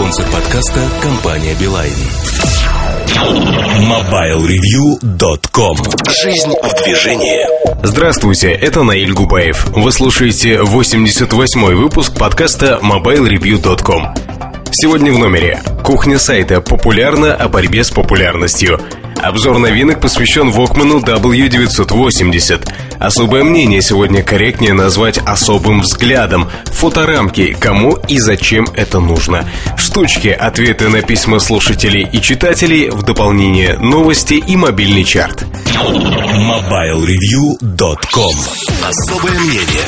Спонсор подкаста – компания «Билайн». MobileReview.com Жизнь в движении Здравствуйте, это Наиль Губаев. Вы слушаете 88-й выпуск подкаста MobileReview.com. Сегодня в номере. Кухня сайта популярна о борьбе с популярностью. Обзор новинок посвящен Walkman W980. Особое мнение сегодня корректнее назвать особым взглядом. Фоторамки, кому и зачем это нужно. Штучки, ответы на письма слушателей и читателей, в дополнение новости и мобильный чарт. MobileReview.com Особое мнение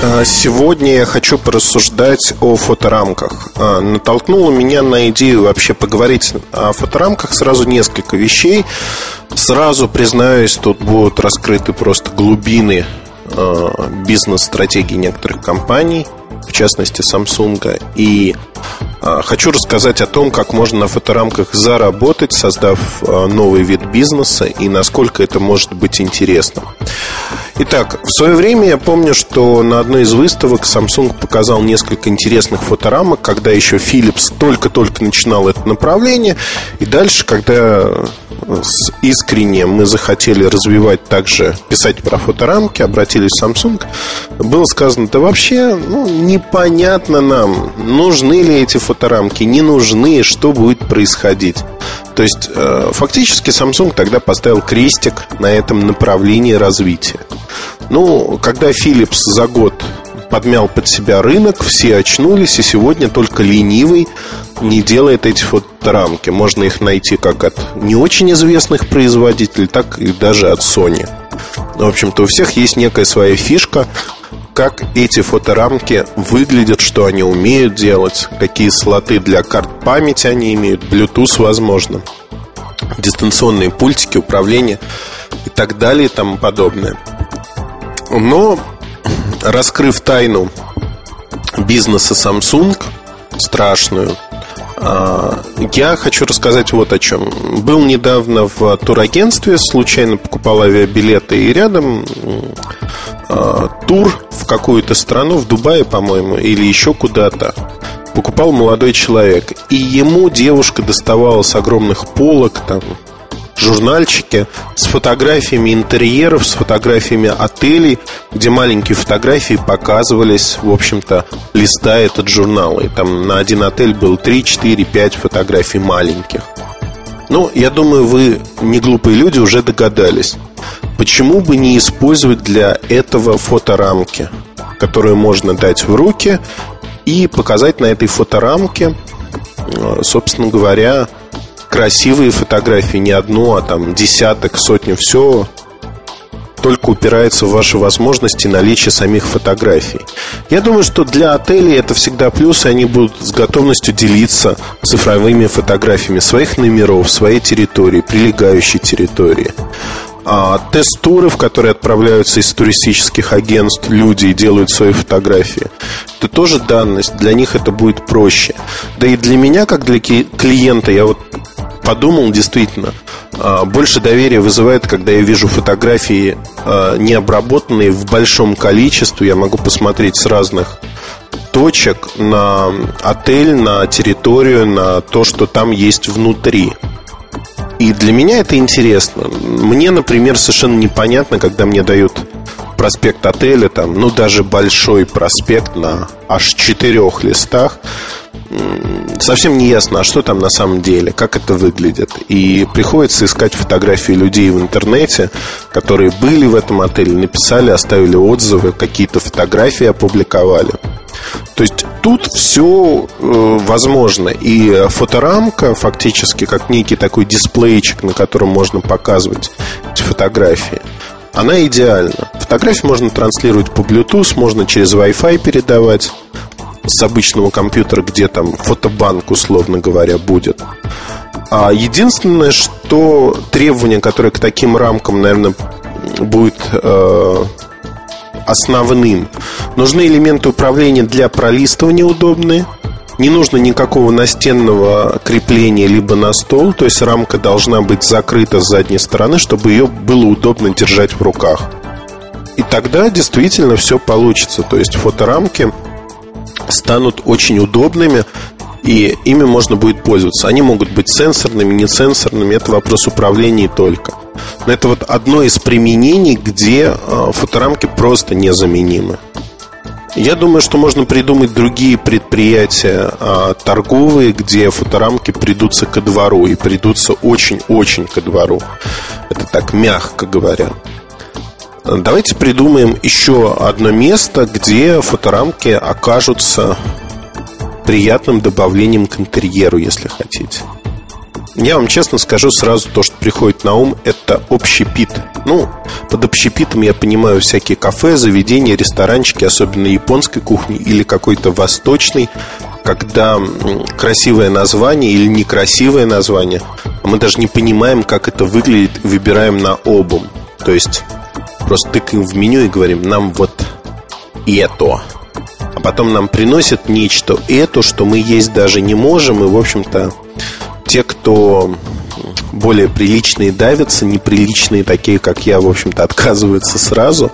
а, Сегодня я хочу порассуждать о фоторамках. А, натолкнуло меня на идею вообще поговорить о фоторамках сразу несколько вещей. Сразу признаюсь, тут будут раскрыты просто глубины а, бизнес-стратегии некоторых компаний, в частности Samsung. И хочу рассказать о том, как можно на фоторамках заработать, создав новый вид бизнеса и насколько это может быть интересно. Итак, в свое время я помню, что на одной из выставок Samsung показал несколько интересных фоторамок, когда еще Philips только-только начинал это направление. И дальше, когда с искренне мы захотели развивать также, писать про фоторамки, обратились в Samsung, было сказано, да вообще ну, непонятно нам, нужны ли эти фоторамки, не нужны, что будет происходить. То есть, э, фактически Samsung тогда поставил крестик на этом направлении развития. Ну, когда Philips за год подмял под себя рынок, все очнулись, и сегодня только ленивый не делает эти фоторамки. Можно их найти как от не очень известных производителей, так и даже от Sony. В общем-то, у всех есть некая своя фишка, как эти фоторамки выглядят, что они умеют делать, какие слоты для карт памяти они имеют, Bluetooth возможно, дистанционные пультики, управления и так далее и тому подобное. Но, раскрыв тайну бизнеса Samsung, страшную, а, я хочу рассказать вот о чем. Был недавно в турагентстве, случайно покупал авиабилеты, и рядом а, тур в какую-то страну, в Дубае, по-моему, или еще куда-то. Покупал молодой человек. И ему девушка доставала с огромных полок, там, журнальчики с фотографиями интерьеров, с фотографиями отелей, где маленькие фотографии показывались, в общем-то, листая этот журнал. И там на один отель был 3, 4, 5 фотографий маленьких. Ну, я думаю, вы, не глупые люди, уже догадались. Почему бы не использовать для этого фоторамки, которые можно дать в руки и показать на этой фоторамке, э, собственно говоря, красивые фотографии, не одну, а там десяток, сотню, все только упирается в ваши возможности наличие самих фотографий. Я думаю, что для отелей это всегда плюс, и они будут с готовностью делиться цифровыми фотографиями своих номеров, своей территории, прилегающей территории. А тест-туры, в которые отправляются из туристических агентств люди и делают свои фотографии. Это тоже данность, для них это будет проще. Да и для меня, как для клиента, я вот подумал, действительно, а, больше доверия вызывает, когда я вижу фотографии а, необработанные в большом количестве. Я могу посмотреть с разных точек на отель, на территорию, на то, что там есть внутри. И для меня это интересно. Мне, например, совершенно непонятно, когда мне дают проспект отеля, там, ну, даже большой проспект на аж четырех листах, совсем не ясно, а что там на самом деле, как это выглядит. И приходится искать фотографии людей в интернете, которые были в этом отеле, написали, оставили отзывы, какие-то фотографии опубликовали. То есть тут все э, возможно. И фоторамка фактически как некий такой дисплейчик, на котором можно показывать эти фотографии. Она идеальна. Фотографии можно транслировать по Bluetooth, можно через Wi-Fi передавать с обычного компьютера, где там фотобанк, условно говоря, будет. А единственное, что требование, которое к таким рамкам, наверное, будет э, основным, нужны элементы управления для пролистывания удобные. Не нужно никакого настенного крепления либо на стол, то есть рамка должна быть закрыта с задней стороны, чтобы ее было удобно держать в руках. И тогда действительно все получится. То есть фоторамки станут очень удобными и ими можно будет пользоваться. Они могут быть сенсорными, не сенсорными, это вопрос управления только. Но это вот одно из применений, где э, фоторамки просто незаменимы. Я думаю, что можно придумать другие предприятия а, торговые, где фоторамки придутся ко двору и придутся очень-очень ко двору. Это так мягко говоря. Давайте придумаем еще одно место, где фоторамки окажутся приятным добавлением к интерьеру, если хотите. Я вам честно скажу сразу то, что приходит на ум, это общепит. Ну, под общепитом я понимаю всякие кафе, заведения, ресторанчики, особенно японской кухни или какой-то восточный, когда красивое название или некрасивое название, мы даже не понимаем, как это выглядит, выбираем на обум. То есть просто тыкаем в меню и говорим, нам вот это. А потом нам приносят нечто это, что мы есть даже не можем, и, в общем-то, те, кто более приличные давятся, неприличные такие, как я, в общем-то, отказываются сразу.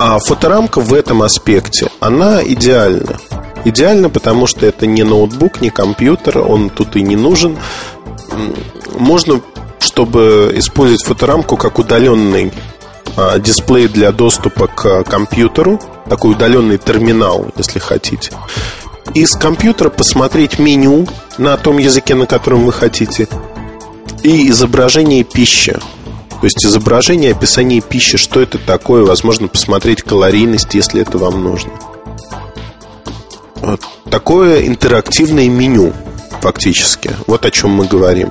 А фоторамка в этом аспекте, она идеальна. Идеально, потому что это не ноутбук, не компьютер, он тут и не нужен. Можно, чтобы использовать фоторамку как удаленный а, дисплей для доступа к компьютеру, такой удаленный терминал, если хотите из компьютера посмотреть меню на том языке, на котором вы хотите, и изображение пищи. То есть изображение, описание пищи, что это такое, возможно, посмотреть калорийность, если это вам нужно. Вот такое интерактивное меню, фактически. Вот о чем мы говорим.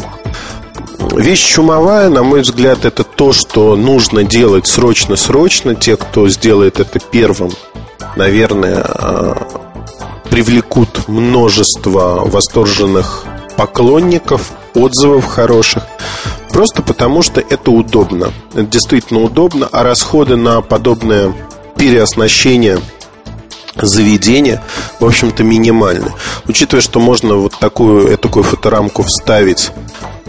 Вещь чумовая, на мой взгляд, это то, что нужно делать срочно-срочно. Те, кто сделает это первым, наверное, а, привлекут множество восторженных поклонников, отзывов хороших. Просто потому, что это удобно. Это действительно удобно, а расходы на подобное переоснащение заведения, в общем-то, минимальны. Учитывая, что можно вот такую, такую фоторамку вставить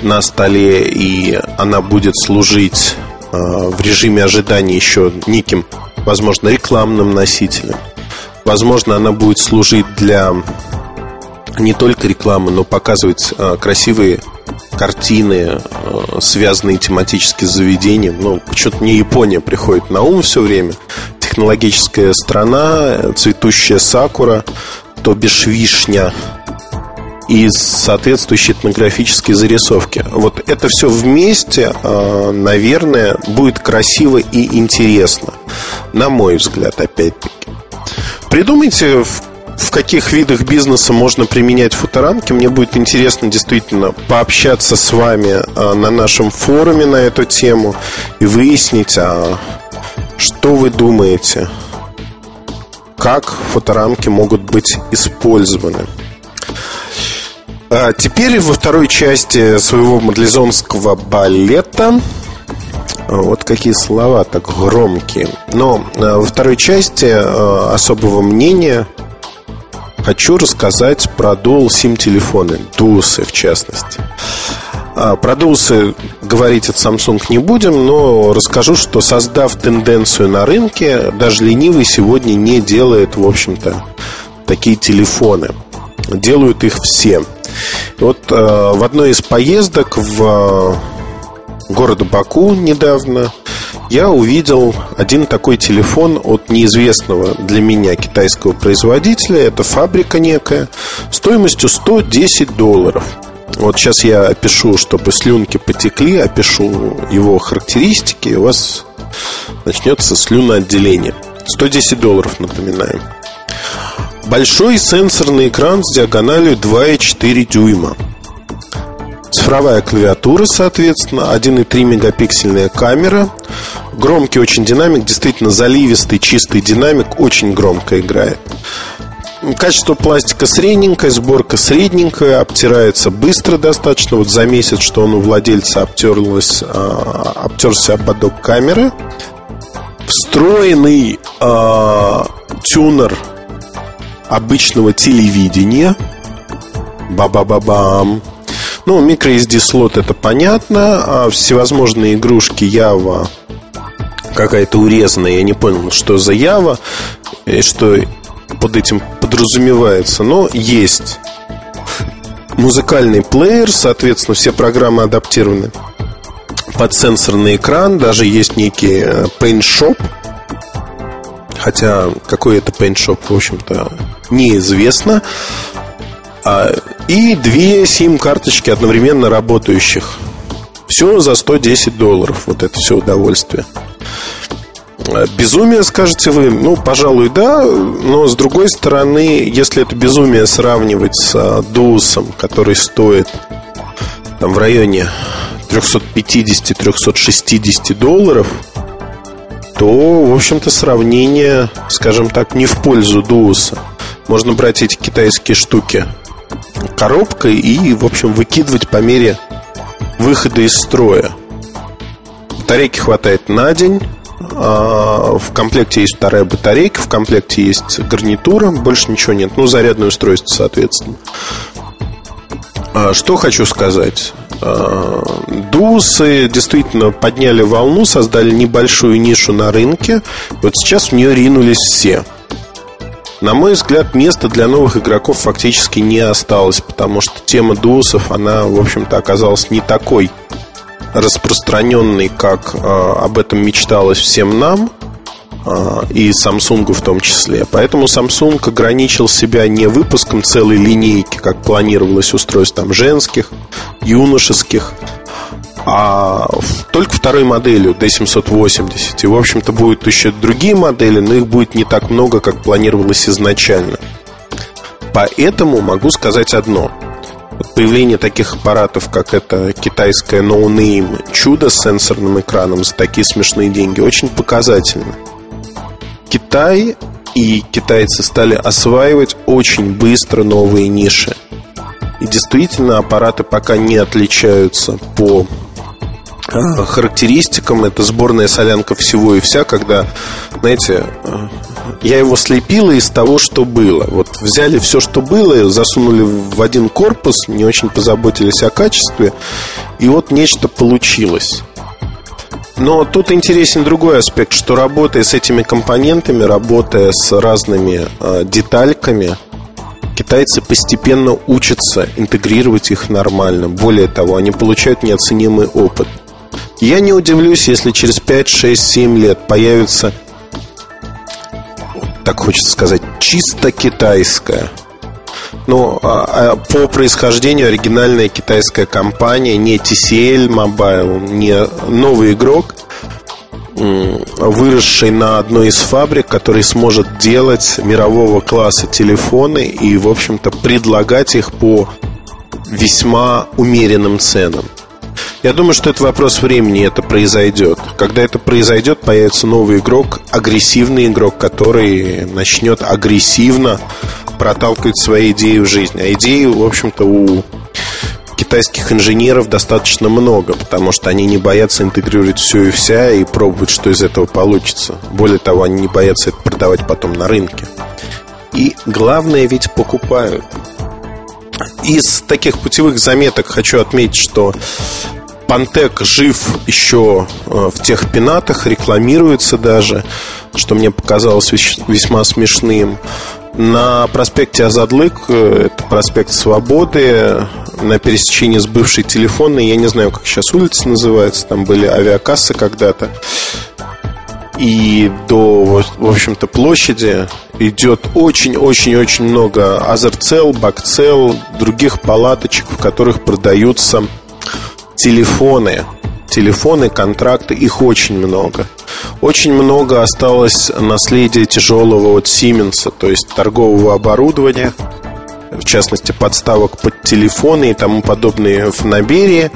на столе, и она будет служить э, в режиме ожидания еще неким, возможно, рекламным носителем – Возможно, она будет служить для не только рекламы, но показывать а, красивые картины, а, связанные тематически с заведением. Ну, почему-то мне Япония приходит на ум все время. Технологическая страна, цветущая сакура, то бишь вишня и соответствующие этнографические зарисовки. Вот это все вместе, наверное, будет красиво и интересно. На мой взгляд, опять-таки. Придумайте, в, в каких видах бизнеса можно применять фоторамки. Мне будет интересно действительно пообщаться с вами а, на нашем форуме на эту тему и выяснить, а, что вы думаете, как фоторамки могут быть использованы. А теперь во второй части своего мадлезонского балета вот какие слова так громкие. Но э, во второй части э, особого мнения хочу рассказать про Dual SIM телефоны, дусы в частности. А, про дусы говорить от Samsung не будем, но расскажу, что создав тенденцию на рынке, даже ленивый сегодня не делает, в общем-то, такие телефоны. Делают их все. Вот э, в одной из поездок в города Баку недавно я увидел один такой телефон от неизвестного для меня китайского производителя. Это фабрика некая, стоимостью 110 долларов. Вот сейчас я опишу, чтобы слюнки потекли, опишу его характеристики, и у вас начнется слюноотделение. 110 долларов, напоминаем. Большой сенсорный экран с диагональю 2,4 дюйма цифровая клавиатура, соответственно, 1,3 мегапиксельная камера, громкий очень динамик, действительно заливистый, чистый динамик, очень громко играет. Качество пластика средненькое, сборка средненькая, обтирается быстро достаточно. Вот за месяц, что он у владельца обтерлась, а, обтерся ободок камеры. Встроенный а, тюнер обычного телевидения. Ба-ба-ба-бам. Ну, microSD слот это понятно. А всевозможные игрушки Java какая-то урезанная. Я не понял, что за Java и что под этим подразумевается, но есть музыкальный плеер, соответственно, все программы адаптированы под сенсорный экран, даже есть некий э, Paint Shop, хотя какой это Paint Shop, в общем-то, неизвестно. А, и две сим-карточки одновременно работающих. Все за 110 долларов. Вот это все удовольствие. А, безумие, скажете вы? Ну, пожалуй, да. Но с другой стороны, если это безумие сравнивать с Дусом, который стоит там в районе 350-360 долларов, то, в общем-то, сравнение, скажем так, не в пользу Дууса. Можно брать эти китайские штуки коробкой и, в общем, выкидывать по мере выхода из строя. Батарейки хватает на день. А, в комплекте есть вторая батарейка, в комплекте есть гарнитура, больше ничего нет. Ну, зарядное устройство, соответственно. А, что хочу сказать. А, Дусы действительно подняли волну, создали небольшую нишу на рынке. Вот сейчас в нее ринулись все. На мой взгляд, места для новых игроков фактически не осталось, потому что тема дусов, она, в общем-то, оказалась не такой распространенной, как э, об этом мечталось всем нам – а, и Samsung в том числе. Поэтому Samsung ограничил себя не выпуском целой линейки, как планировалось устройств там женских, юношеских, а только второй моделью D780. И, в общем-то, будут еще другие модели, но их будет не так много, как планировалось изначально. Поэтому могу сказать одно. появление таких аппаратов, как это китайское No Name чудо с сенсорным экраном за такие смешные деньги, очень показательно. Китай и китайцы стали осваивать очень быстро новые ниши. И действительно, аппараты пока не отличаются по характеристикам. Это сборная солянка всего и вся, когда, знаете, а, я его слепила из того, что было. Вот взяли все, что было, засунули в один корпус, не очень позаботились о качестве, и вот нечто получилось. Но тут интересен другой аспект, что работая с этими компонентами, работая с разными э, детальками, китайцы постепенно учатся интегрировать их нормально. Более того, они получают неоценимый опыт. Я не удивлюсь, если через 5, 6, 7 лет появится, так хочется сказать, чисто китайская – ну, а, а по происхождению оригинальная китайская компания, не TCL Mobile, не новый игрок, выросший на одной из фабрик, который сможет делать мирового класса телефоны и, в общем-то, предлагать их по весьма умеренным ценам. Я думаю, что это вопрос времени, это произойдет. Когда это произойдет, появится новый игрок, агрессивный игрок, который начнет агрессивно проталкивать свои идеи в жизнь. А идеи, в общем-то, у китайских инженеров достаточно много, потому что они не боятся интегрировать все и вся и пробовать, что из этого получится. Более того, они не боятся это продавать потом на рынке. И главное ведь покупают. Из таких путевых заметок хочу отметить, что Пантек жив еще э, в тех пенатах, рекламируется даже, что мне показалось весьма смешным. На проспекте Азадлык, э, это проспект Свободы, на пересечении с бывшей телефонной, я не знаю, как сейчас улица называется, там были авиакассы когда-то, и до, в общем-то, площади идет очень-очень-очень много азерцел, бакцел, других палаточек, в которых продаются телефоны. Телефоны, контракты, их очень много. Очень много осталось наследия тяжелого от Сименса, то есть торгового оборудования, в частности подставок под телефоны и тому подобные фоноберии.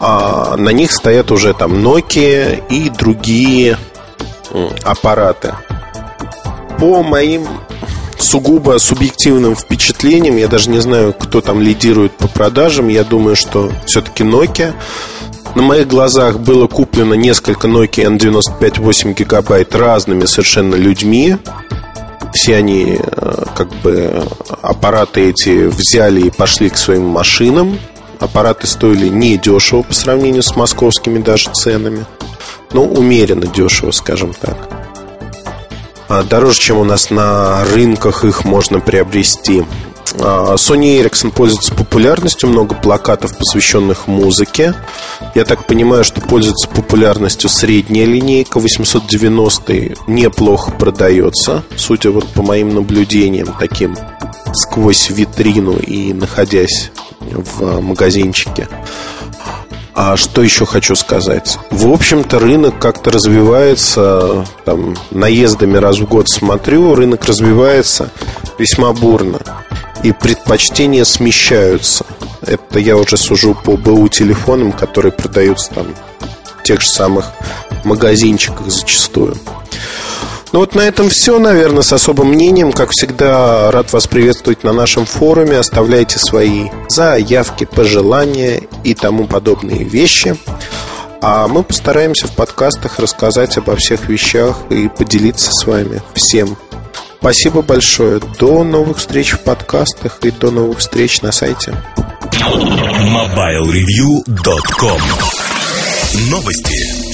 А на них стоят уже там Nokia и другие аппараты. По моим сугубо субъективным впечатлениям, я даже не знаю, кто там лидирует по продажам, я думаю, что все-таки Nokia. На моих глазах было куплено несколько Nokia N95 8 гигабайт разными совершенно людьми. Все они э, как бы аппараты эти взяли и пошли к своим машинам. Аппараты стоили не дешево по сравнению с московскими даже ценами. Но умеренно дешево, скажем так. А, дороже, чем у нас на рынках их можно приобрести. А, Sony Ericsson пользуется популярностью, много плакатов, посвященных музыке. Я так понимаю, что пользуется популярностью средняя линейка 890 неплохо продается, судя вот по моим наблюдениям таким сквозь витрину и находясь в магазинчике. А что еще хочу сказать? В общем-то, рынок как-то развивается, там, наездами раз в год смотрю, рынок развивается весьма бурно. И предпочтения смещаются. Это я уже сужу по БУ телефонам, которые продаются там в тех же самых магазинчиках зачастую. Ну вот на этом все, наверное, с особым мнением. Как всегда, рад вас приветствовать на нашем форуме. Оставляйте свои заявки, пожелания и тому подобные вещи. А мы постараемся в подкастах рассказать обо всех вещах и поделиться с вами всем. Спасибо большое. До новых встреч в подкастах и до новых встреч на сайте. MobileReview.com Новости.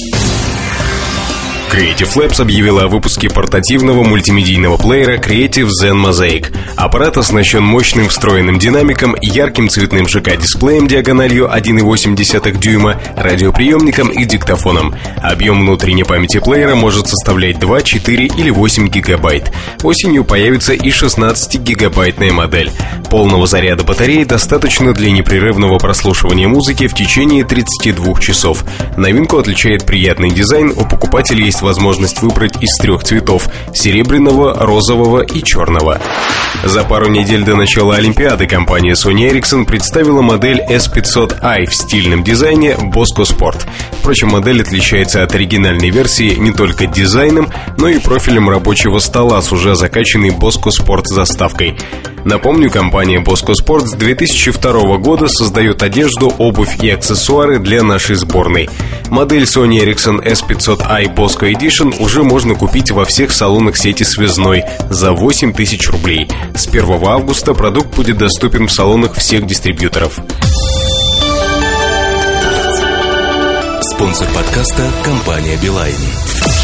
Creative Labs объявила о выпуске портативного мультимедийного плеера Creative Zen Mosaic. Аппарат оснащен мощным встроенным динамиком, ярким цветным ЖК-дисплеем диагональю 1,8 дюйма, радиоприемником и диктофоном. Объем внутренней памяти плеера может составлять 2, 4 или 8 гигабайт. Осенью появится и 16-гигабайтная модель. Полного заряда батареи достаточно для непрерывного прослушивания музыки в течение 32 часов. Новинку отличает приятный дизайн, у покупателей есть возможность выбрать из трех цветов – серебряного, розового и черного. За пару недель до начала Олимпиады компания Sony Ericsson представила модель S500i в стильном дизайне Bosco Sport. Впрочем, модель отличается от оригинальной версии не только дизайном, но и профилем рабочего стола с уже закачанной Bosco Sport заставкой. Напомню, компания Bosco Sport с 2002 года создает одежду, обувь и аксессуары для нашей сборной. Модель Sony Ericsson S500i Bosco Edition уже можно купить во всех салонах сети связной за 8 тысяч рублей. С 1 августа продукт будет доступен в салонах всех дистрибьюторов. Спонсор подкаста – компания «Билайн».